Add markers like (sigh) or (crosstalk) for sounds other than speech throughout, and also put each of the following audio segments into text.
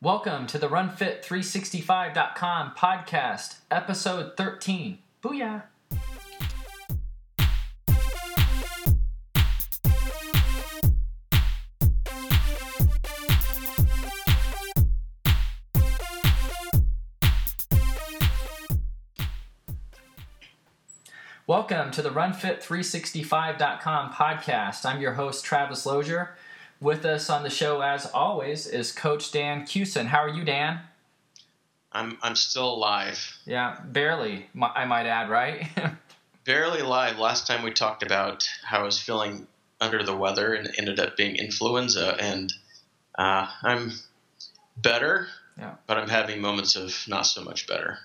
Welcome to the RunFit365.com podcast, episode 13. Booyah! Welcome to the RunFit365.com podcast. I'm your host, Travis Lozier. With us on the show, as always, is Coach Dan Cusin. How are you, Dan? I'm I'm still alive. Yeah, barely. I might add, right? (laughs) barely alive. Last time we talked about how I was feeling under the weather, and it ended up being influenza, and uh, I'm better. Yeah. But I'm having moments of not so much better.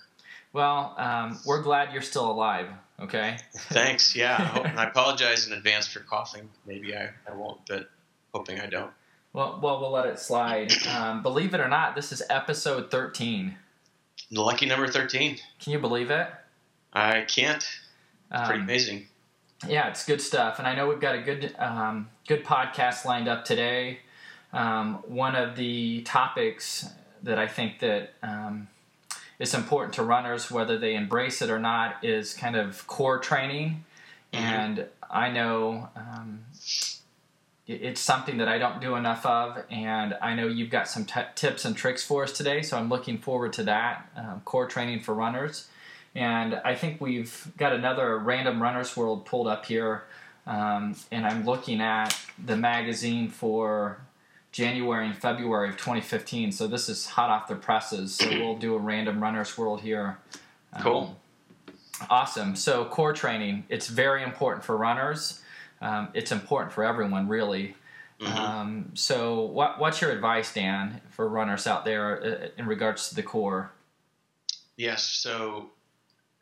Well, um, we're glad you're still alive. Okay. Thanks. Yeah. I, hope, (laughs) I, apologize in advance for coughing. Maybe I, I won't, but hoping I don't. Well, well, we'll let it slide. Um, believe it or not, this is episode 13. The lucky number 13. Can you believe it? I can't. It's um, pretty amazing. Yeah, it's good stuff, and I know we've got a good, um, good podcast lined up today. Um, one of the topics that I think that um, is important to runners, whether they embrace it or not, is kind of core training. Mm-hmm. And I know um, it's something that I don't do enough of, and I know you've got some t- tips and tricks for us today. So I'm looking forward to that um, core training for runners. And I think we've got another random runners world pulled up here, um, and I'm looking at the magazine for January and February of 2015. So this is hot off the presses. So we'll do a random runner's world here. Cool. Um, awesome. So core training, it's very important for runners. Um, it's important for everyone, really. Mm-hmm. Um, so what, what's your advice, Dan, for runners out there uh, in regards to the core? Yes. So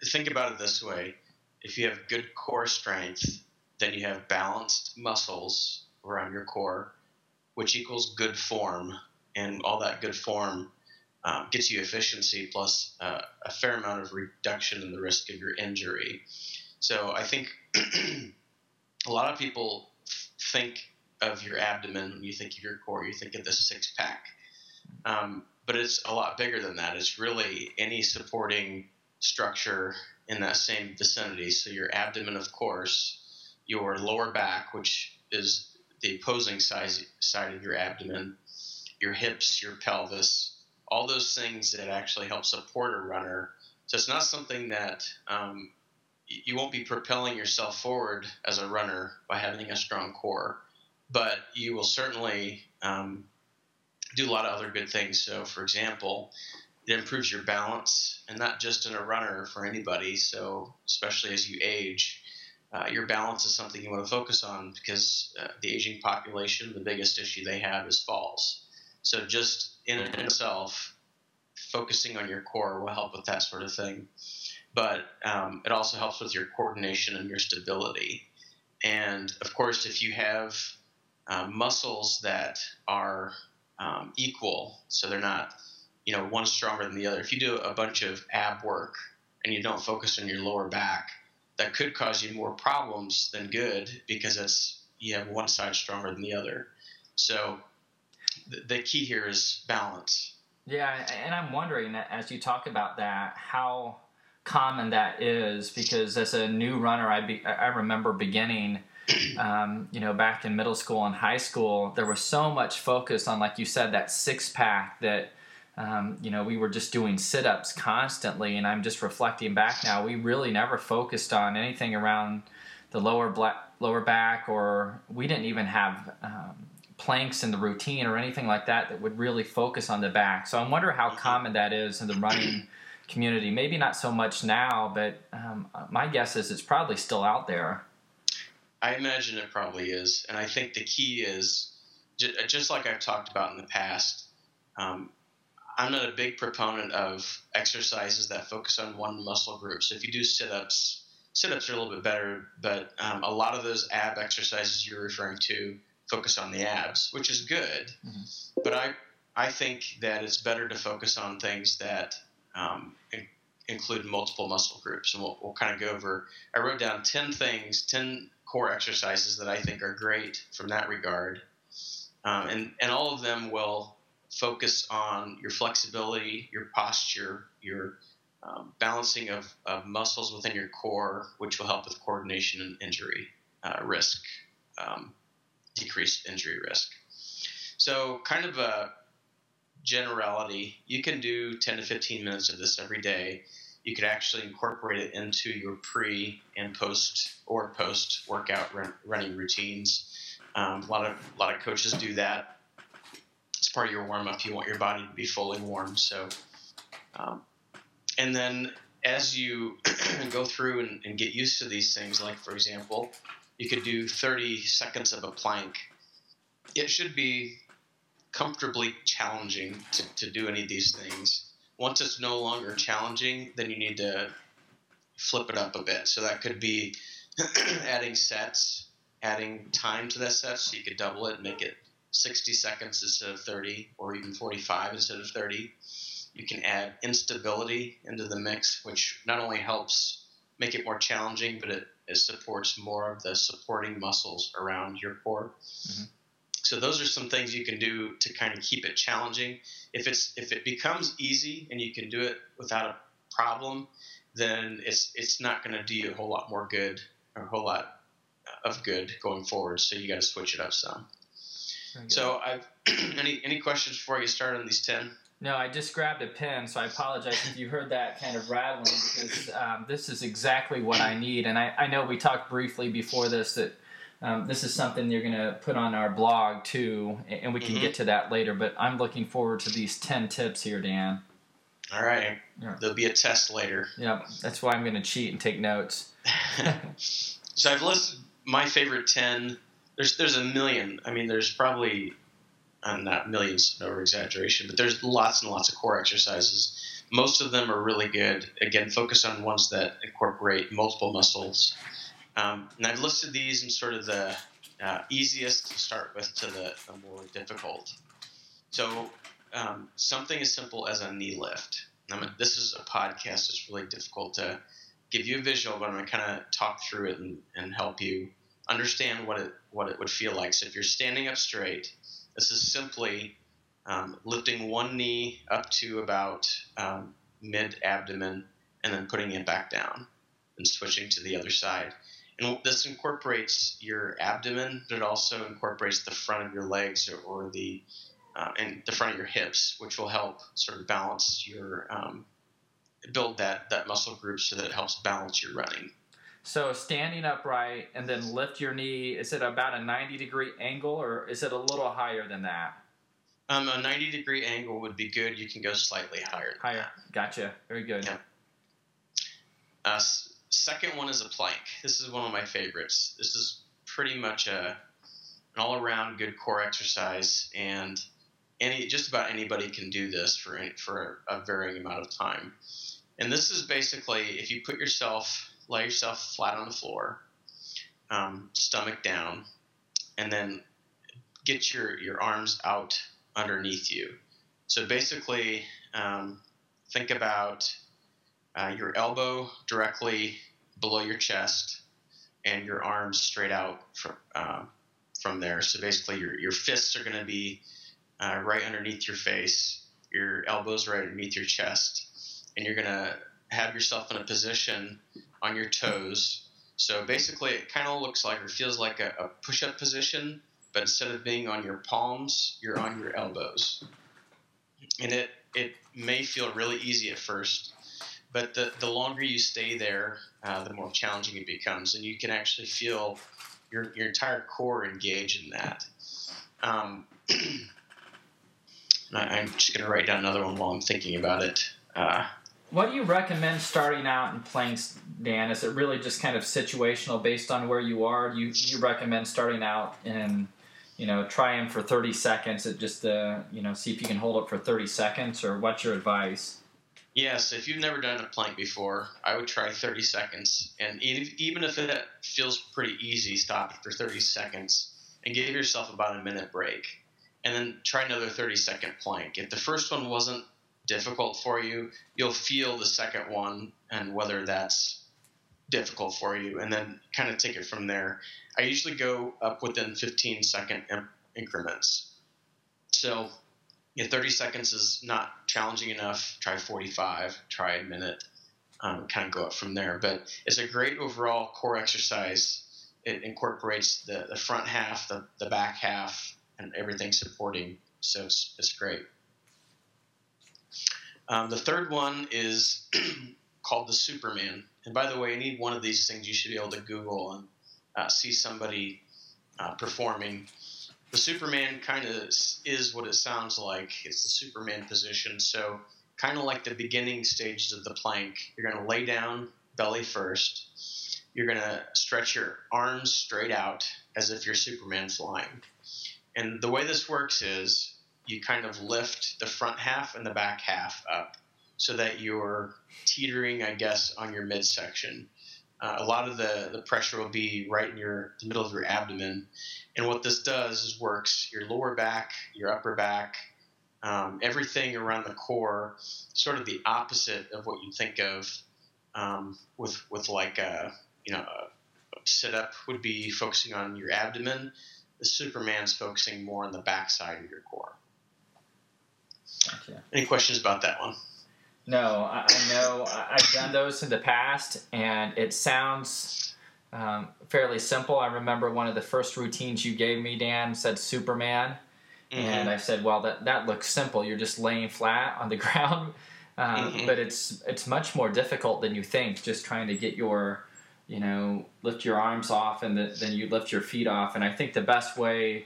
think about it this way: if you have good core strength, then you have balanced muscles around your core which equals good form, and all that good form um, gets you efficiency plus uh, a fair amount of reduction in the risk of your injury. So I think (clears throat) a lot of people think of your abdomen when you think of your core, you think of the six pack. Um, but it's a lot bigger than that. It's really any supporting structure in that same vicinity. So your abdomen, of course, your lower back, which is the opposing side, side of your abdomen, your hips, your pelvis, all those things that actually help support a runner. So it's not something that um, you won't be propelling yourself forward as a runner by having a strong core, but you will certainly um, do a lot of other good things. So, for example, it improves your balance, and not just in a runner, for anybody. So, especially as you age, uh, your balance is something you want to focus on because uh, the aging population, the biggest issue they have is falls. So just in itself, focusing on your core will help with that sort of thing. But um, it also helps with your coordination and your stability. And of course, if you have uh, muscles that are um, equal, so they're not, you know, one stronger than the other. If you do a bunch of ab work and you don't focus on your lower back, that could cause you more problems than good because it's you have one side stronger than the other. So the, the key here is balance. Yeah, and I'm wondering as you talk about that, how common that is because as a new runner, I be, I remember beginning. (clears throat) Um, you know, back in middle school and high school, there was so much focus on, like you said, that six pack that um, you know, we were just doing sit ups constantly, and I'm just reflecting back now. We really never focused on anything around the lower black, lower back, or we didn't even have um, planks in the routine or anything like that that would really focus on the back. So I wonder how common that is in the running (clears throat) community. Maybe not so much now, but um, my guess is it's probably still out there. I imagine it probably is, and I think the key is just like I've talked about in the past. Um, I'm not a big proponent of exercises that focus on one muscle group. So if you do sit ups, sit ups are a little bit better, but um, a lot of those ab exercises you're referring to focus on the abs, which is good. Mm-hmm. But I, I think that it's better to focus on things that um, in, include multiple muscle groups. And we'll, we'll kind of go over, I wrote down 10 things, 10 core exercises that I think are great from that regard. Um, and, and all of them will focus on your flexibility, your posture, your um, balancing of, of, muscles within your core, which will help with coordination and injury uh, risk, um, decreased injury risk. So, kind of a generality, you can do 10 to 15 minutes of this every day. You could actually incorporate it into your pre and post or post workout run, running routines. Um, a lot of a lot of coaches do that. It's part of your warm up. You want your body to be fully warm. So, um, and then as you (clears throat) go through and, and get used to these things, like for example, you could do 30 seconds of a plank. It should be comfortably challenging to, to do any of these things. Once it's no longer challenging, then you need to flip it up a bit. So that could be (clears throat) adding sets, adding time to that set, so you could double it, make it 60 seconds instead of 30, or even 45 instead of 30. You can add instability into the mix, which not only helps make it more challenging, but it, it supports more of the supporting muscles around your core. Mm-hmm. So those are some things you can do to kind of keep it challenging. If it's if it becomes easy and you can do it without a problem, then it's it's not going to do you a whole lot more good or a whole lot of good going forward. So you got to switch it up some. So I've (clears throat) any any questions before I get started on these ten? No, I just grabbed a pen, so I apologize if you heard that kind of rattling because um, this is exactly what I need. And I, I know we talked briefly before this that um, this is something you're going to put on our blog too, and we can mm-hmm. get to that later. But I'm looking forward to these 10 tips here, Dan. All right. Yeah. There'll be a test later. Yep. That's why I'm going to cheat and take notes. (laughs) so I've listed my favorite 10. There's, there's a million. I mean, there's probably uh, not millions, no exaggeration, but there's lots and lots of core exercises. Most of them are really good. Again, focus on ones that incorporate multiple muscles um, and I've listed these in sort of the uh, easiest to start with to the, the more difficult. So um, something as simple as a knee lift. I mean, this is a podcast. It's really difficult to give you a visual, but I'm going to kind of talk through it and, and help you understand what it what it would feel like. So if you're standing up straight, this is simply um, lifting one knee up to about um, mid abdomen and then putting it back down and switching to the other side. And this incorporates your abdomen, but it also incorporates the front of your legs or, or the uh, and the front of your hips, which will help sort of balance your um, build that that muscle group so that it helps balance your running. So standing upright and then lift your knee. Is it about a ninety degree angle, or is it a little higher than that? Um, a ninety degree angle would be good. You can go slightly higher. Higher. Gotcha. Very good. Yeah. Uh, Second one is a plank. This is one of my favorites. This is pretty much a an all around good core exercise, and any just about anybody can do this for any, for a varying amount of time. And this is basically if you put yourself lay yourself flat on the floor, um, stomach down, and then get your your arms out underneath you. So basically, um, think about uh, your elbow directly below your chest and your arms straight out from, uh, from there. So basically, your, your fists are going to be uh, right underneath your face, your elbows right underneath your chest, and you're going to have yourself in a position on your toes. So basically, it kind of looks like or feels like a, a push up position, but instead of being on your palms, you're on your elbows. And it, it may feel really easy at first, but the, the longer you stay there, uh, the more challenging it becomes, and you can actually feel your, your entire core engage in that. Um, (clears throat) I, am just going to write down another one while I'm thinking about it. Uh, what do you recommend starting out in planks, Dan? Is it really just kind of situational based on where you are? You you recommend starting out and you know try trying for 30 seconds just uh, you know see if you can hold it for 30 seconds, or what's your advice? Yes, if you've never done a plank before, I would try 30 seconds. And even if it feels pretty easy, stop after 30 seconds and give yourself about a minute break. And then try another 30 second plank. If the first one wasn't difficult for you, you'll feel the second one and whether that's difficult for you, and then kind of take it from there. I usually go up within 15 second increments. So you know, 30 seconds is not challenging enough. Try 45. Try a minute. Um, kind of go up from there. But it's a great overall core exercise. It incorporates the, the front half, the, the back half, and everything supporting. So it's, it's great. Um, the third one is (clears throat) called the Superman. And by the way, any one of these things you should be able to Google and uh, see somebody uh, performing. The Superman kind of is what it sounds like. It's the Superman position. So, kind of like the beginning stages of the plank, you're going to lay down belly first. You're going to stretch your arms straight out as if you're Superman flying. And the way this works is you kind of lift the front half and the back half up so that you're teetering, I guess, on your midsection. Uh, a lot of the, the pressure will be right in your the middle of your abdomen. And what this does is works your lower back, your upper back, um, everything around the core, sort of the opposite of what you think of um, with with like a you know a sit up would be focusing on your abdomen. The Superman's focusing more on the back side of your core. Gotcha. Any questions about that one? No, I, I know I've done those in the past, and it sounds um, fairly simple. I remember one of the first routines you gave me, Dan, said Superman, mm-hmm. and I said, "Well, that that looks simple. You're just laying flat on the (laughs) ground." Um, mm-hmm. But it's it's much more difficult than you think. Just trying to get your, you know, lift your arms off, and the, then you lift your feet off. And I think the best way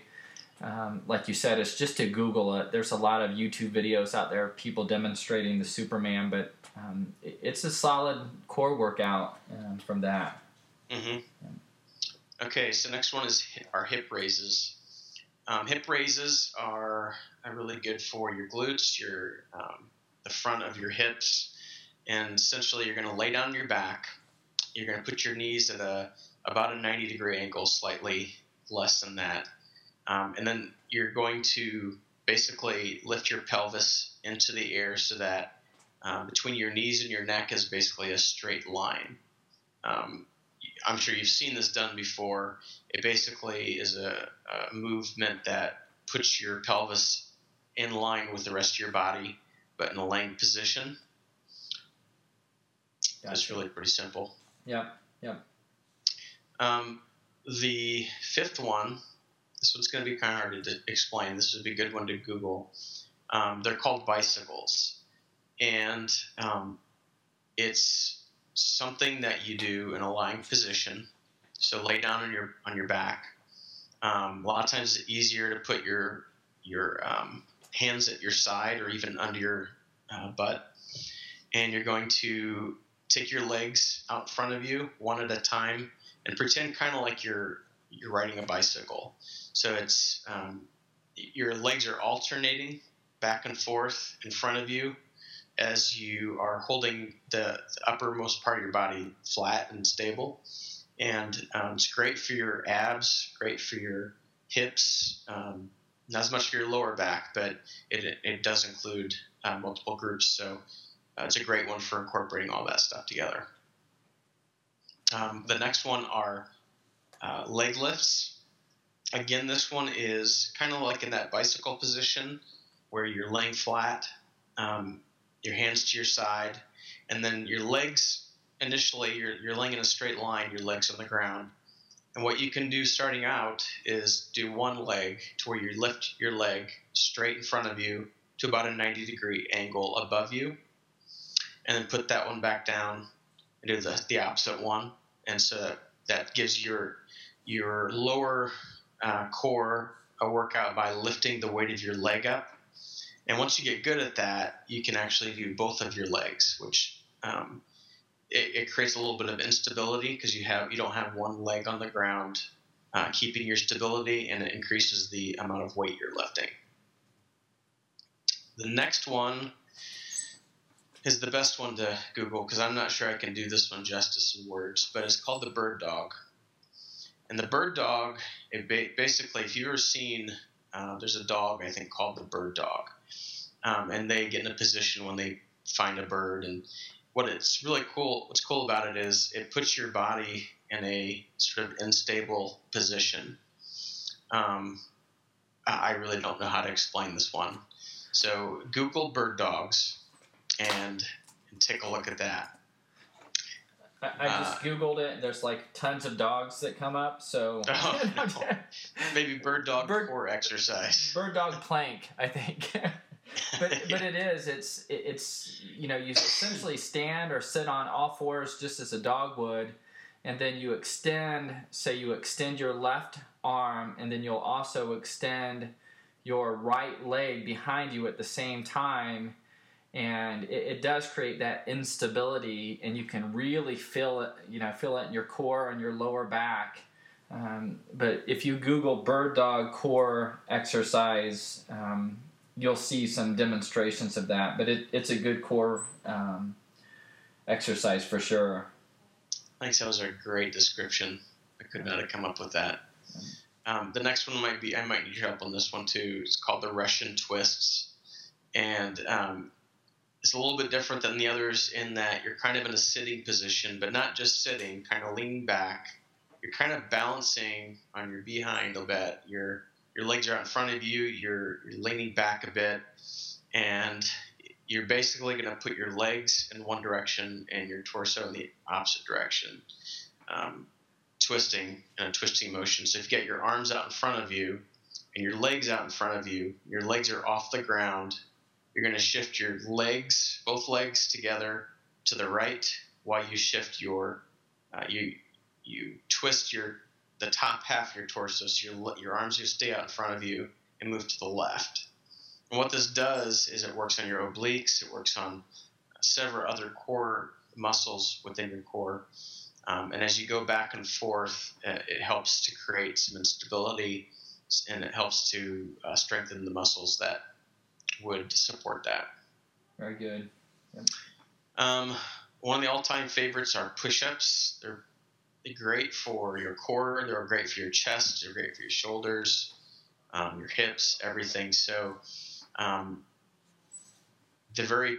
um, like you said, it's just to Google it. There's a lot of YouTube videos out there of people demonstrating the Superman, but um, it's a solid core workout um, from that. Mm-hmm. Yeah. Okay, so next one is our hip raises. Um, hip raises are really good for your glutes, your um, the front of your hips, and essentially you're going to lay down your back. You're going to put your knees at a about a 90 degree angle, slightly less than that um, and then you're going to basically lift your pelvis into the air so that um, between your knees and your neck is basically a straight line. Um, I'm sure you've seen this done before. It basically is a, a, movement that puts your pelvis in line with the rest of your body, but in a laying position. Gotcha. It's really pretty simple. Yeah, yeah. Um, the fifth one this one's going to be kind of hard to explain. This would be a good one to Google. Um, they're called bicycles, and um, it's something that you do in a lying position. So lay down on your on your back. Um, a lot of times, it's easier to put your your um, hands at your side or even under your uh, butt, and you're going to take your legs out in front of you one at a time and pretend kind of like you're you're riding a bicycle. So it's um, your legs are alternating back and forth in front of you as you are holding the, the uppermost part of your body flat and stable. And um, it's great for your abs, great for your hips, um, not as much for your lower back, but it, it does include uh, multiple groups. So uh, it's a great one for incorporating all that stuff together. Um, the next one are uh, leg lifts. Again, this one is kind of like in that bicycle position where you're laying flat, um, your hands to your side, and then your legs initially you're, you're laying in a straight line, your legs on the ground. And what you can do starting out is do one leg to where you lift your leg straight in front of you to about a 90 degree angle above you, and then put that one back down and do the, the opposite one. And so that, gives your your lower uh, core a workout by lifting the weight of your leg up. And once you get good at that, you can actually do both of your legs, which um, it, it, creates a little bit of instability because you have you don't have one leg on the ground uh, keeping your stability, and it increases the amount of weight you're lifting. The next one is the best one to Google because I'm not sure I can do this one justice in words, but it's called the bird dog. And the bird dog, ba- basically, if you've ever seen, uh, there's a dog I think called the bird dog, um, and they get in a position when they find a bird. And what it's really cool, what's cool about it is it puts your body in a sort of unstable position. Um, I really don't know how to explain this one. So Google bird dogs and, and take a look at that. I, I just uh, googled it. There's like tons of dogs that come up. So (laughs) oh, no. maybe bird dog bird, core exercise. Bird dog plank, I think. (laughs) but yeah. (laughs) but it is. It's it's you know you essentially stand or sit on all fours just as a dog would, and then you extend. Say you extend your left arm, and then you'll also extend your right leg behind you at the same time and it, it, does create that instability and you can really feel it you know feel it in your core and your lower back. Um, but if you google bird dog core exercise um, you'll see some demonstrations of that but it, it's a good core um, exercise for sure. Thanks that was a great description. I could not have come up with that. Um, the next one might be i might need your help on this one too. It's called the russian twists. And um, it's a little bit different than the others in that you're kind of in a sitting position, but not just sitting, kind of leaning back. You're kind of balancing on your behind a bit. Your your legs are out in front of you. You're, you're leaning back a bit, and you're basically going to put your legs in one direction and your torso in the opposite direction, um, twisting in a twisting motion. So if you get your arms out in front of you and your legs out in front of you, your legs are off the ground you're going to shift your legs, both legs together to the right while you shift your, uh, you, you twist your, the top half of your torso so your, your arms will stay out in front of you and move to the left. And what this does is it works on your obliques, it works on several other core muscles within your core. Um, and as you go back and forth, uh, it helps to create some instability and it helps to uh, strengthen the muscles that would support that. Very good. Yep. Um, one of the all-time favorites are push-ups. They're, they're great for your core. They're great for your chest. They're great for your shoulders, um, your hips, everything. So um, they're very,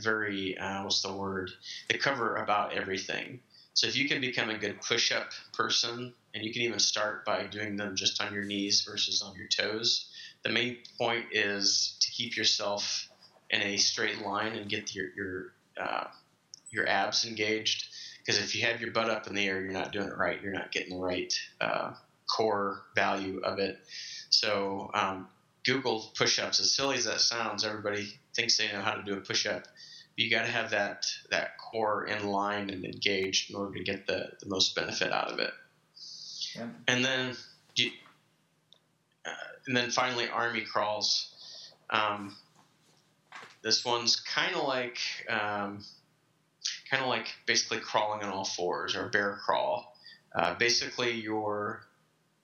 very uh, what's the word? They cover about everything. So if you can become a good push-up person, and you can even start by doing them just on your knees versus on your toes. The main point is to keep yourself in a straight line and get your your uh, your abs engaged. Because if you have your butt up in the air, you're not doing it right. You're not getting the right uh, core value of it. So um, Google push-ups. As silly as that sounds, everybody thinks they know how to do a push-up. But you got to have that that core in line and engaged in order to get the, the most benefit out of it. Yeah. And then, uh, and then finally, army crawls. Um, this one's kind of like um, kind of like basically crawling on all fours or bear crawl. Uh, basically, you're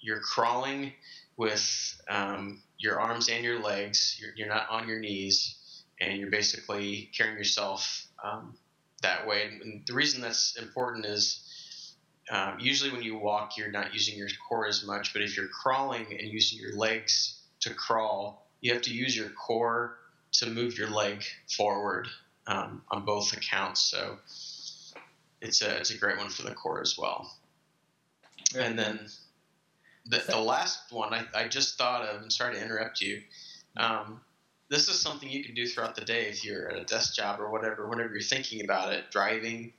you're crawling with um, your arms and your legs. You're, you're, not on your knees, and you're basically carrying yourself um, that way. And the reason that's important is um, usually when you walk, you're not using your core as much. But if you're crawling and using your legs to crawl, you have to use your core to move your leg forward um, on both accounts. So it's a it's a great one for the core as well. and then the, the last one I, I just thought of, and sorry to interrupt you. Um, this is something you can do throughout the day if you're at a desk job or whatever. Whenever you're thinking about it, driving,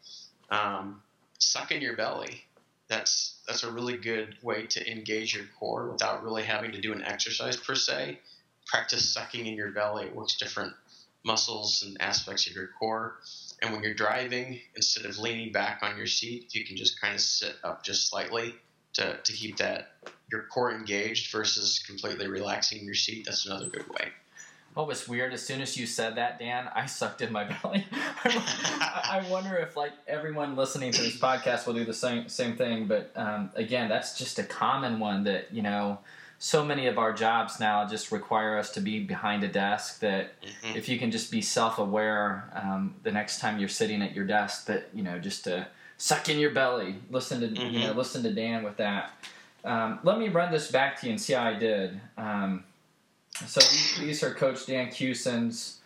um, suck in your belly. That's that's a really good way to engage your core without really having to do an exercise per se practice sucking in your belly. It works different muscles and aspects of your core. And when you're driving, instead of leaning back on your seat, you can just kind of sit up just slightly to, to keep that your core engaged versus completely relaxing your seat, that's another good way. What was weird, as soon as you said that, Dan, I sucked in my (laughs) belly. I wonder if like everyone listening to this podcast will do the same same thing. But um, again, that's just a common one that you know so many of our jobs now just require us to be behind a desk that mm-hmm. if you can just be self-aware um, the next time you're sitting at your desk that you know just to suck in your belly listen to mm-hmm. you know mm-hmm. listen to dan with that um, let me run this back to you and see how i did um, so these are coach dan Cuson's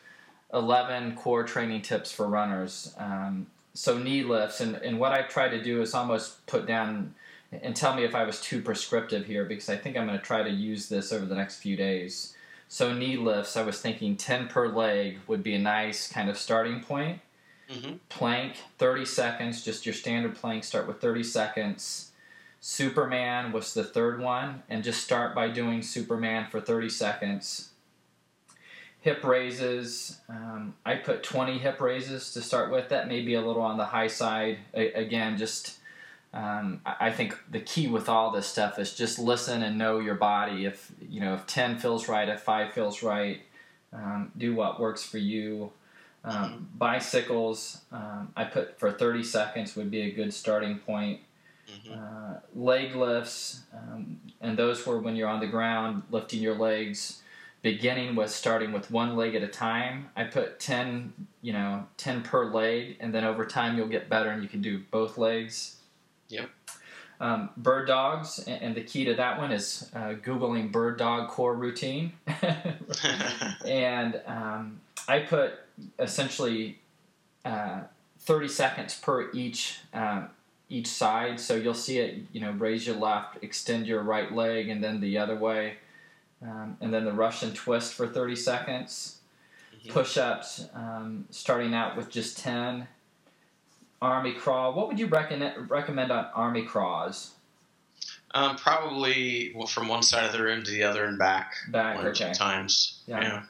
11 core training tips for runners um, so knee lifts and, and what i try to do is almost put down and tell me if I was too prescriptive here because I think I'm going to try to use this over the next few days. So knee lifts, I was thinking 10 per leg would be a nice kind of starting point. Mm-hmm. Plank, 30 seconds, just your standard plank, start with 30 seconds. Superman was the third one, and just start by doing Superman for 30 seconds. Hip raises, um, I put 20 hip raises to start with. That may be a little on the high side. Again, just um, I think the key with all this stuff is just listen and know your body. If you know if 10 feels right, if 5 feels right, um, do what works for you. Um, bicycles, um, I put for 30 seconds would be a good starting point. Mm-hmm. Uh, leg lifts, um, and those were when you're on the ground lifting your legs. Beginning was starting with one leg at a time. I put 10, you know, 10 per leg, and then over time you'll get better and you can do both legs. Yep. Um, bird dogs, and, the key to that one is uh, Googling bird dog core routine. (laughs) (laughs) and um, I put essentially uh, 30 seconds per each um, each side. So you'll see it, you know, raise your left, extend your right leg, and then the other way. Um, and then the Russian twist for 30 seconds. Mhm. Push ups, um, starting out with just 10. Army crawl. What would you recommend, recommend on army crawls? um, probably well, from one side of the room to the other and back Back, one okay. two times. Yeah. yeah.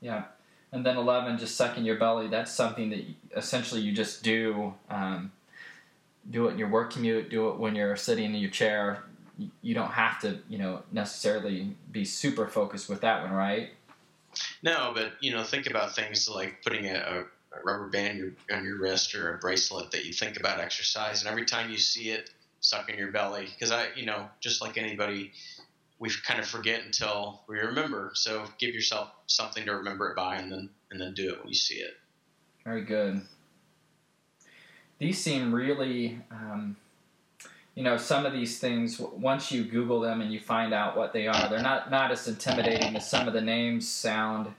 Yeah. And then 11, just sucking your belly. That's something that essentially you just do. Um, do it in your work commute, do it when you're sitting in your chair. You- don't have to, you know, necessarily be super focused with that one, right? No, but you know, think about things like putting a, a, a rubber band on your wrist or a bracelet that you think about exercise, and every time you see it, suck in your belly. Because I, you know, just like anybody, we kind of forget until we remember. So give yourself something to remember it by, and then and then do it when you see it. Very good. These seem really, um, you know, some of these things. Once you Google them and you find out what they are, they're not not as intimidating as some of the names sound.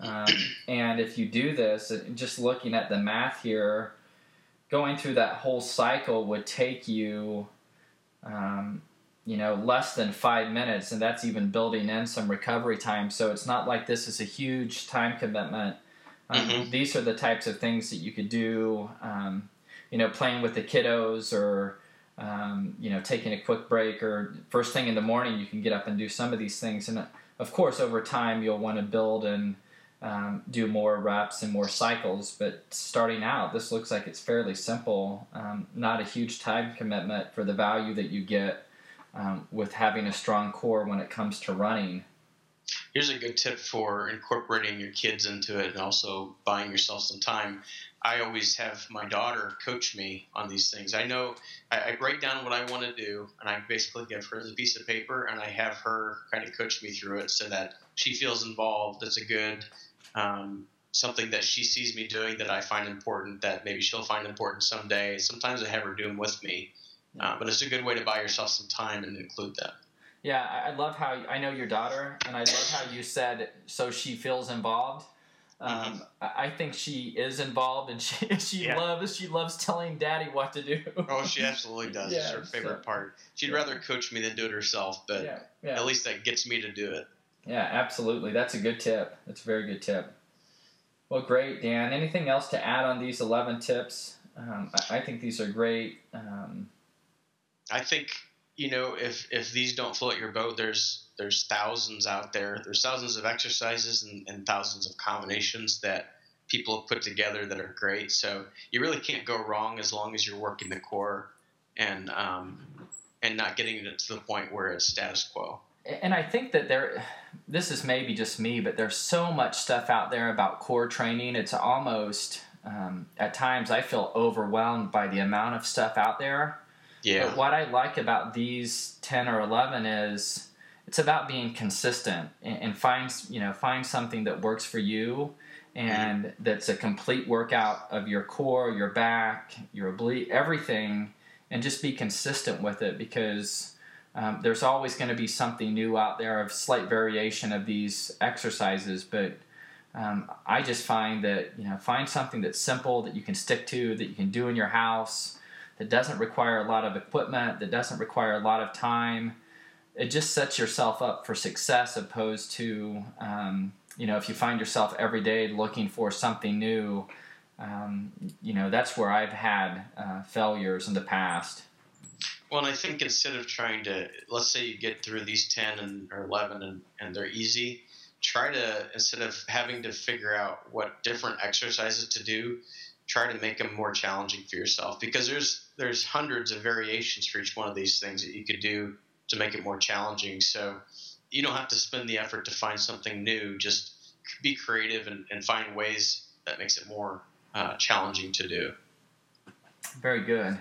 Um, and if you do this, just looking at the math here, going through that whole cycle would take you, um, you know, less than five minutes, and that's even building in some recovery time. So it's not like this is a huge time commitment. Um, Mhm. These are the types of things that you could do. Um, you know, playing with the kiddos, or um, you know, taking a quick break, or first thing in the morning, you can get up and do some of these things. And of course, over time, you'll want to build and um, do more reps and more cycles. But starting out, this looks like it's fairly simple. Um, not a huge time commitment for the value that you get um, with having a strong core when it comes to running. Here's a good tip for incorporating your kids into it and also buying yourself some time. I always have my daughter coach me on these things. I know I, I write down what I want to do, and I basically give her the piece of paper, and I have her kind of coach me through it so that she feels involved. It's a good um, something that she sees me doing that I find important that maybe she'll find important someday. Sometimes I have her do them with me, uh, but it's a good way to buy yourself some time and include them. Yeah, I, I love how I know your daughter, and I love how you said so she feels involved. Um, I I think she is involved, and she (laughs) she Yeah. loves she loves telling Daddy what to do. Oh, she (laughs) absolutely does. it's her favorite so- part. She'd yeah. rather coach me than do it herself, but yeah, yeah. at least that gets me to do it. Yeah, absolutely. That's a good tip. That's a very good tip. Well, great, Dan. Anything else to add on these 11 tips? Um, I, I think these are great. Um, I think you know if if these don't float your boat, there's there's thousands out there. There's thousands of exercises and, and thousands of combinations that people have put together that are great. So you really can't go wrong as long as you're working the core and um, and not getting it to the point where it's status quo. and I think that there, this is maybe just me, but there's so much stuff out there about core training. It's almost, um, at times, I feel overwhelmed by the amount of stuff out there. Yeah. But what I like about these 10 or 11 is it's about being consistent and, and find, you know, find something that works for you and that's a complete workout of your core, your back, your oblique, everything, and just be consistent with it because um, there's always going to be something new out there of slight variation of these exercises. But um, I just find that, you know, find something that's simple that you can stick to, that you can do in your house that doesn't require a lot of equipment, that doesn't require a lot of time. it just sets yourself up for success opposed to um, you know if you find yourself every day looking for something new um, you know that's where i've had uh, failures in the past well i think instead of trying to let's say you get through these 10 and, or 11 and, and they're easy try to instead of having to figure out what different exercises to do try to make them more challenging for yourself because there's there's hundreds of variations for each one of these things that you could do to make it more challenging. So you don't have to spend the effort to find something new. Just be creative and, and find ways that makes it more uh, challenging to do. Very good.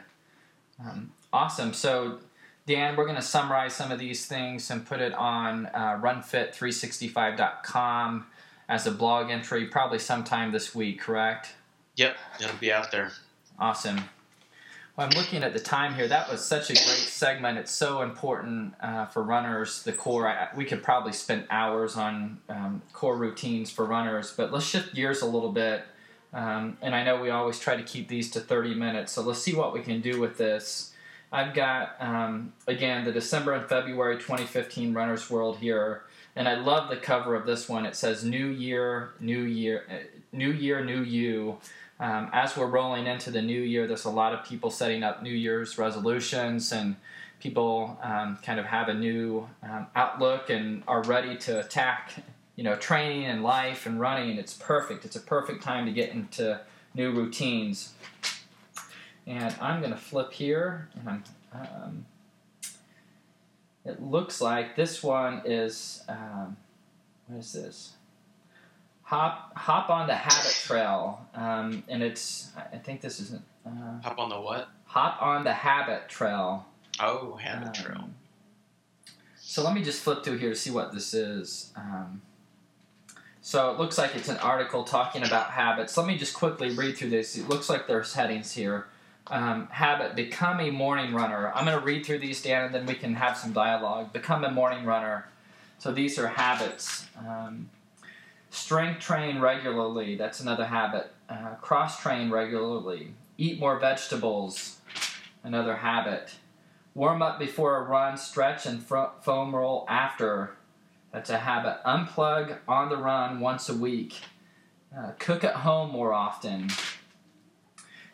Um, awesome. So Dan, we're going to summarize some of these things and put it on uh, runfit365.com as a blog entry, probably sometime this week, correct? Yep, it'll be out there. Awesome. Well, I'm looking at the time here. That was such a great segment. It's so important uh, for runners, the core. I, we could probably spend hours on um, core routines for runners, but let's shift gears a little bit. Um, and I know we always try to keep these to 30 minutes, so let's see what we can do with this. I've got, um, again, the December and February 2015 Runner's World here. And I love the cover of this one. It says New Year, New Year, New Year, New You. Um, as we're rolling into the new year, there's a lot of people setting up New Year's resolutions and people um, kind of have a new um, outlook and are ready to attack, you know, training and life and running. It's perfect. It's a perfect time to get into new routines. And I'm going to flip here, and I'm, um, it looks like this one is, um, what is this? Hop, hop on the habit trail, um, and it's. I think this is. Uh, hop on the what? Hop on the habit trail. Oh, habit um, trail. So let me just flip through here to see what this is. Um, so it looks like it's an article talking about habits. Let me just quickly read through this. It looks like there's headings here um, habit become a morning runner. I'm going to read through these, Dan, and then we can have some dialogue. Become a morning runner. So these are habits. Strength train regularly. That's another habit. Uh, cross train regularly. Eat more vegetables. Another habit. Warm up before a run, stretch and foam roll after. That's a habit. Unplug on the run once a week. Uh, cook at home more often.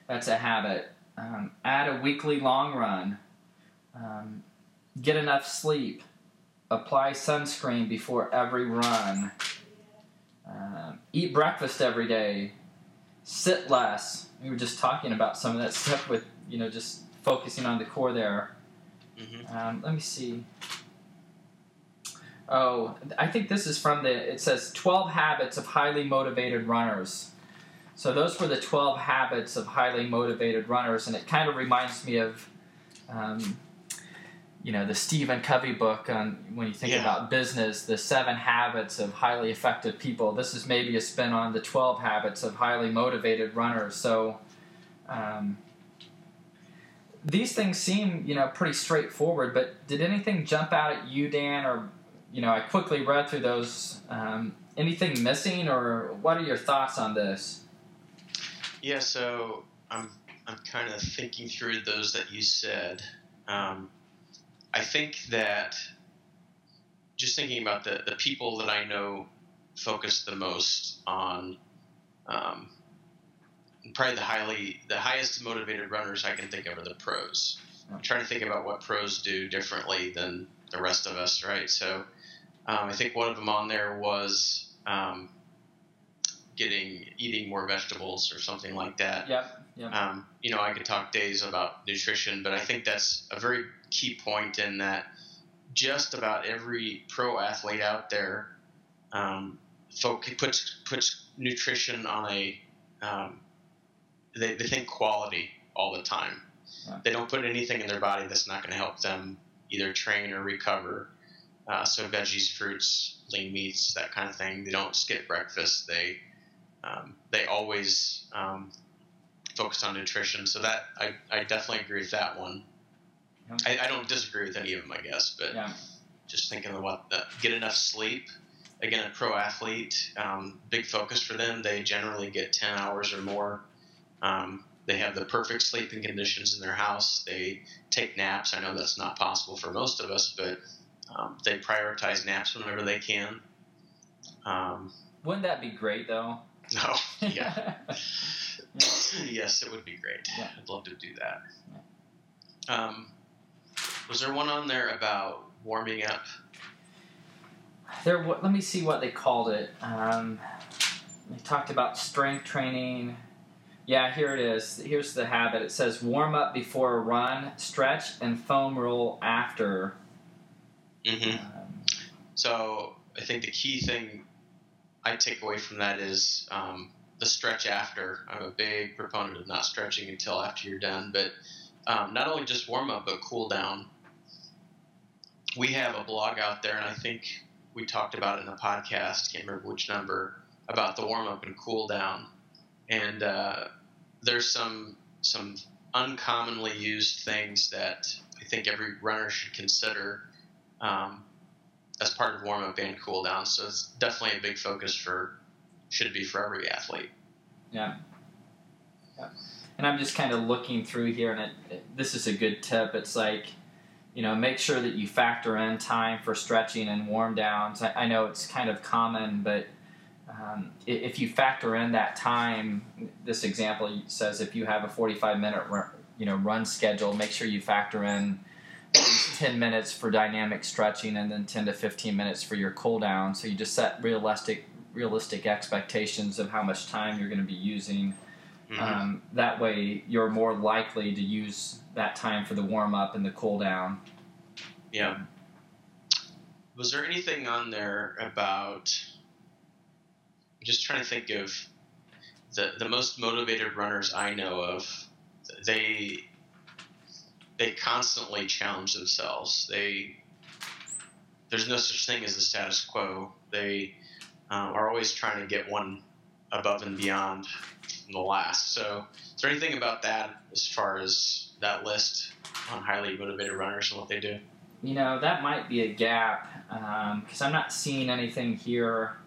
That's a habit um, add a weekly long run, um, get enough sleep, apply sunscreen before every run, eat breakfast every day, sit less. We were just talking about some of that stuff with, you know, just focusing on the core there. Mm-hmm. Um, let me see. Oh, I think this is from the, it says 12 habits of highly motivated runners. So those were the 12 habits of highly motivated runners, and it kind of reminds me of, um, you know, the Stephen Covey book on when you think yeah. about business, the seven habits of highly effective people. This is maybe a spin on the 12 habits of highly motivated runners. So um, these things seem, you know, pretty straightforward. But did anything jump out at you, Dan, or you know, I quickly read through those. Um, anything missing, or what are your thoughts on this? Yeah, so I'm I'm kind of thinking through those that you said. Um, I think that just thinking about the, the people that I know focus the most on um, probably the highly the highest motivated runners I can think of are the pros. I'm trying to think about what pros do differently than the rest of us, right? So um, I think one of them on there was um, getting eating more vegetables or something like that. Yep. yep. Um, you know, I could talk days about nutrition, but I think that's a very key point in that just about every pro athlete out there um, folk puts puts nutrition on a um, they, they think quality all the time. Yeah. They don't put anything in their body that's not going to help them either train or recover. Uh, so veggies, fruits, lean meats, that kind of thing. They don't skip breakfast. They um, they always um, focus on nutrition. So that I, I definitely agree with that one. I, I, don't disagree with any of them, I guess, but yeah. just thinking of what the, get enough sleep. Again, a pro athlete, um, big focus for them. They generally get 10 hours or more. Um, they have the perfect sleeping conditions in their house. They take naps. I know that's not possible for most of us, but Um, they prioritize naps whenever they can. Um, Wouldn't that be great though? No, yeah. (laughs) yes, it would be great. Yeah. I'd love to do that. Um, was there one on there about warming up? There. wa- Let me see what they called it. Um, they talked about strength training. Yeah, here it is. Here's the habit. It says warm up before a run, stretch, and foam roll after. Mm-hmm. Um, So I think the key thing I take away from that is um, the stretch after. I'm a big proponent of not stretching until after you're done, but um, not only just warm up, but cool down. We have a blog out there, and I think we talked about it in the podcast. Can't remember which number about the warm up and cool down, and uh, there's some some uncommonly used things that I think every runner should consider um, as part of warm up and cool down. So it's definitely a big focus for should be for every athlete. Yeah. Yeah. And I'm just kind of looking through here, and it, it, this is a good tip. It's like, you know, make sure that you factor in time for stretching and warm downs. I, I know it's kind of common, but um, if you factor in that time, this example says if you have a 45 minute run, you know run schedule, make sure you factor in 10 minutes for dynamic stretching and then 10 to 15 minutes for your cool down. So you just set realistic realistic expectations of how much time you're going to be using. Mhm. Um, that way, you're more likely to use that time for the warm up and the cool down. yeah. Was there anything on there about? I'm just trying to think of the the most motivated runners I know of. They they constantly challenge themselves. They there's no such thing as the status quo. They um, are always trying to get one above and beyond the last. So, is there anything about that as far as that list on highly motivated runners and what they do? You know, that might be a gap because I'm not seeing anything here.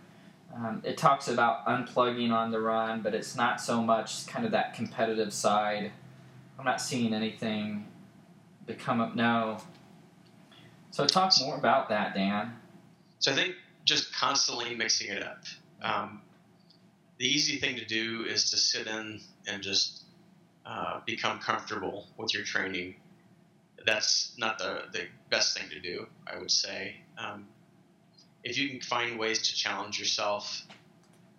Um, it talks about unplugging on the run, but it's not so much kind of that competitive side. I'm not seeing anything become up. No. So talk more about that, Dan. So I think just constantly mixing it up. Um, the easy thing to do is to sit in and just uh, become comfortable with your training. That's not the, the best thing to do, I would say. Um, if you can find ways to challenge yourself,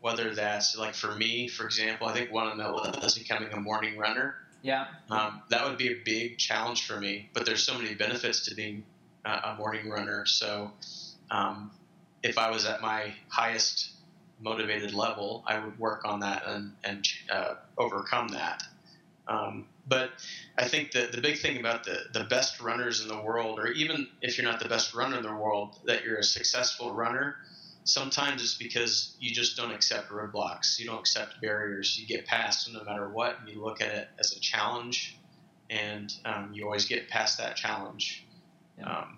whether that's like for me, for example, I think one of them was becoming a morning runner. Yeah. Um, that would be a big challenge for me, but there's so many benefits to being uh, a morning runner. So, um, if I was at my highest motivated level, I would work on that and, and uh, overcome that. Um, but I think that the big thing about the, the best runners in the world, or even if you're not the best runner in the world, that you're a successful runner, sometimes it's because you just don't accept roadblocks. You don't accept barriers. You get past them no matter what, and you look at it as a challenge, and um, you always get past that challenge. Yeah. Um,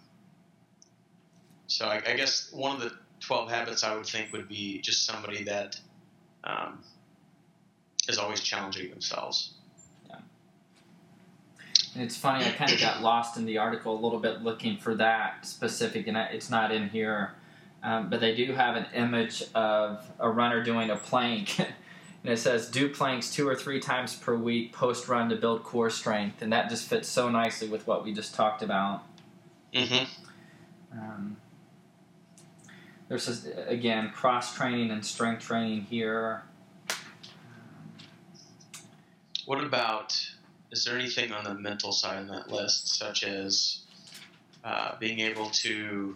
so I, I guess one of the 12 habits I would think would be just somebody that um, is always challenging themselves. And it's funny, I kind of got lost in the article a little bit looking for that specific, and I- it's not in here. Um, but they do have an image of a runner doing a plank. (laughs) and it says, do planks two or three times per week post run to build core strength. And that just fits so nicely with what we just talked about. Mm-hmm. Um, there's, this, again, cross training and strength training here. What about, is there anything on the mental side on that list, such as uh, being able to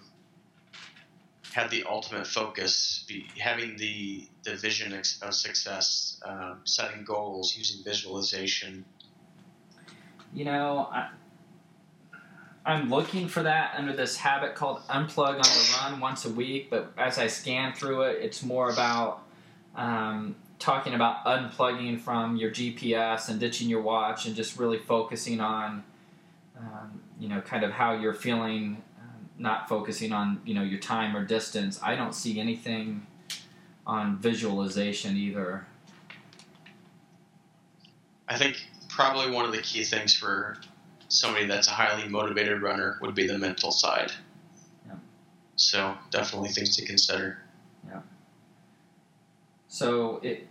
have the ultimate focus, be, having the, the vision of success, um, setting goals, using visualization? You know, I, I'm looking for that under this habit called unplug on the run once a week. But as I scan through it, it's more about um, talking about unplugging from your GPS and ditching your watch and just really focusing on, um, you know, kind of how you're feeling. Not focusing on you know your time or distance. I don't see anything on visualization either. I think probably one of the key things for somebody that's a highly motivated runner would be the mental side. Yeah. So definitely things to consider. Yeah. So it,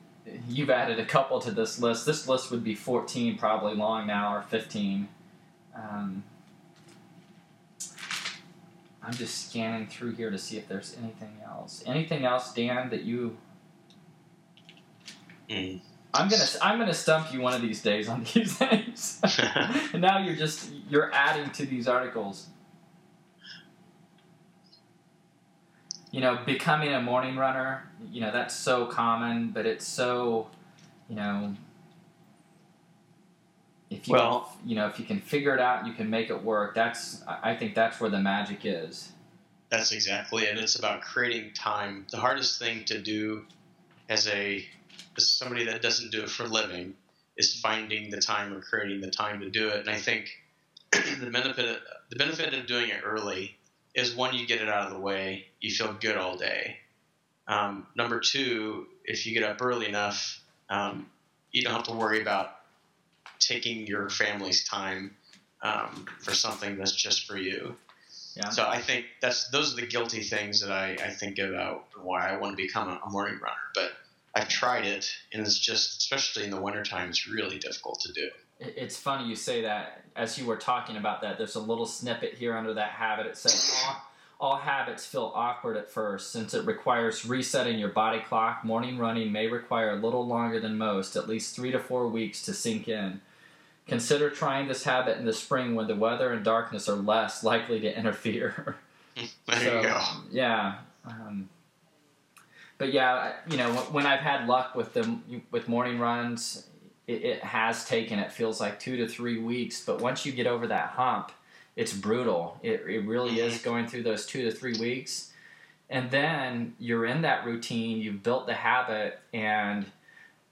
you've added a couple to this list. This list would be 14 probably long now or 15. Um, I'm just scanning through here to see if there's anything else. Anything else, Dan, that you? Mm. I'm gonna I'm gonna stump you one of these days on (laughs) these things. and (laughs) now you're just you're adding to these articles. You know, becoming a morning runner. You know that's so common, but it's so, you know, if you Well- can, you know if you can figure it out, you can make it work. That's I think that's where the magic is. That's exactly it. It's about creating time. The hardest thing to do as a as somebody that doesn't do it for a living is finding the time or creating the time to do it. And I think (clears throat) the benefit the benefit of doing it early is one, you get it out of the way, you feel good all day. Um, number two, if you get up early enough, um, you don't have to worry about taking your family's time um, for something that's just for you. Yeah. So I think that's those are the guilty things that I, I think about why I want to become a, a morning runner. But I've tried it, and it's just, especially in the wintertime, it's really difficult to do. It's funny you say that. As you were talking about that, there's a little snippet here under that habit. It says all, all habits feel awkward at first since it requires resetting your body clock. Morning running may require a little longer than most, at least three to four weeks to sink in. Consider trying this habit in the spring when the weather and darkness are less likely to interfere. (laughs) There So, you go. Yeah. Um, but yeah, you know, when I've had luck with them with morning runs, it, it has taken. It feels like two to three weeks, but once you get over that hump, it's brutal. It, it really is going through those two to three weeks, and then you're in that routine. You've built the habit, and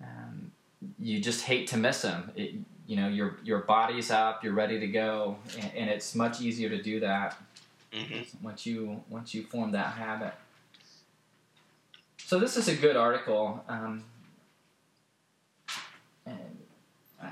um, you just hate to miss them. It, you know, your your body's up, you're ready to go, and, and it's much easier to do that hmm once you once you form that habit. So this is a good article, um, and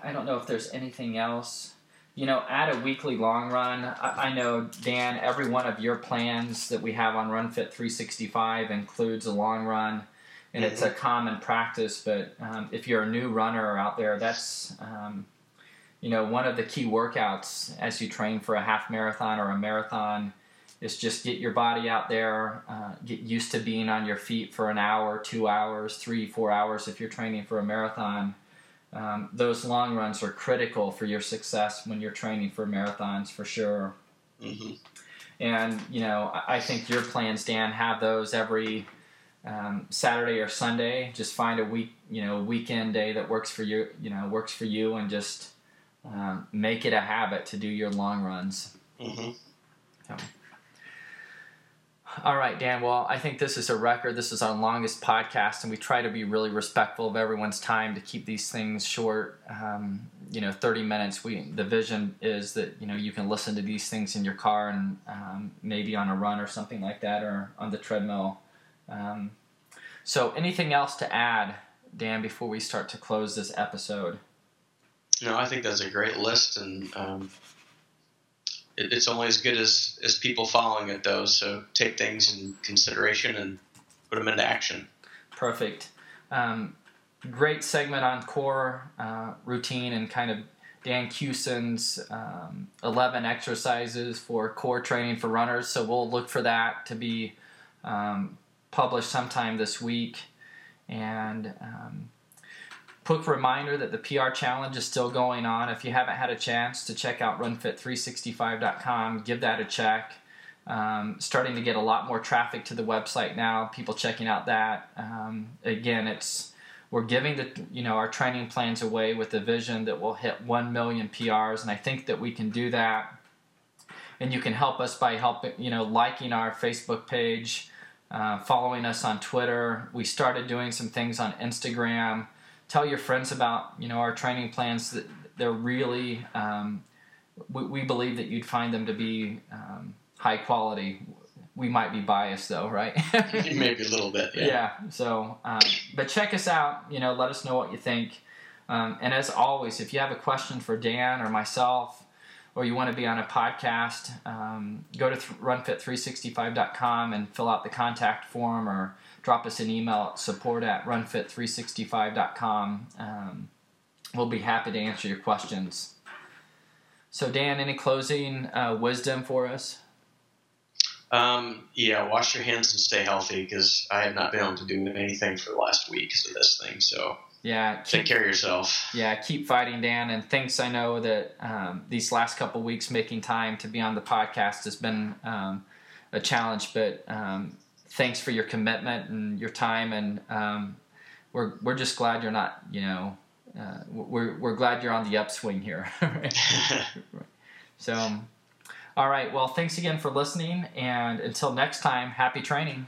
I don't know if there's anything else. You know, add a weekly long run. I, I know Dan, every one of your plans that we have on RunFit 365 includes a long run, and it's a common practice. But um, if you're a new runner out there, that's um, you know one of the key workouts as you train for a half marathon or a marathon is just get your body out there, uh, get used to being on your feet for an hour, two hours, three, four hours if you're training for a marathon. Um, those long runs are critical for your success when you're training for marathons for sure. hmm And you know, I I think your plans, Dan, have those every um, Saturday or Sunday. Just find a week, you know, weekend day that works for you. You know, works for you, and just um, make it a habit to do your long runs. hmm All right, Dan. Well, I think this is a record. This is our longest podcast, and we try to be really respectful of everyone's time to keep these things short. Um, you know, thirty minutes. We the vision is that you know you can listen to these things in your car and um, maybe on a run or something like that, or on the treadmill. Um, so, anything else to add, Dan, before we start to close this episode? No, I think that's a great list, and um, it, it's only as good as, as people following it, though. So take things in consideration and put them into action. Perfect. Um, great segment on core uh, routine and kind of Dan Cuson's um, 11 exercises for core training for runners. So we'll look for that to be um, published sometime this week. And um, quick reminder that the PR challenge is still going on. If you haven't had a chance to check out runfit365.com, give that a check. Um, starting to get a lot more traffic to the website now. People checking out that. Um, again, it's we're giving the you know our training plans away with the vision that we'll hit one million PRs, and I think that we can do that. And you can help us by helping you know liking our Facebook page, uh, following us on Twitter. We started doing some things on Instagram. Tell your friends about you know our training plans. That they're really um, we, we believe that you'd find them to be um, high quality. We might be biased though, right? (laughs) Maybe a little bit. Yeah. yeah. So, um, but check us out. You know, let us know what you think. Um, and as always, if you have a question for Dan or myself, or you want to be on a podcast, um, go to th- runfit365.com and fill out the contact form or drop us an email at support at runfit365.com. Um, we'll be happy to answer your questions. So, Dan, any closing uh, wisdom for us? Um, yeah, wash your hands and stay healthy because I have not been able to do anything for the last week because of this thing. So yeah, keep, take care of yourself. Yeah, keep fighting, Dan. And thanks. I know that um, these last couple weeks making time to be on the podcast has been um, a challenge, but um, thanks for your commitment and your time. And um, we're we're just glad you're not. You know, uh, we're we're glad you're on the upswing here. (laughs) so. All right. Well, thanks again for listening. And until next time, happy training.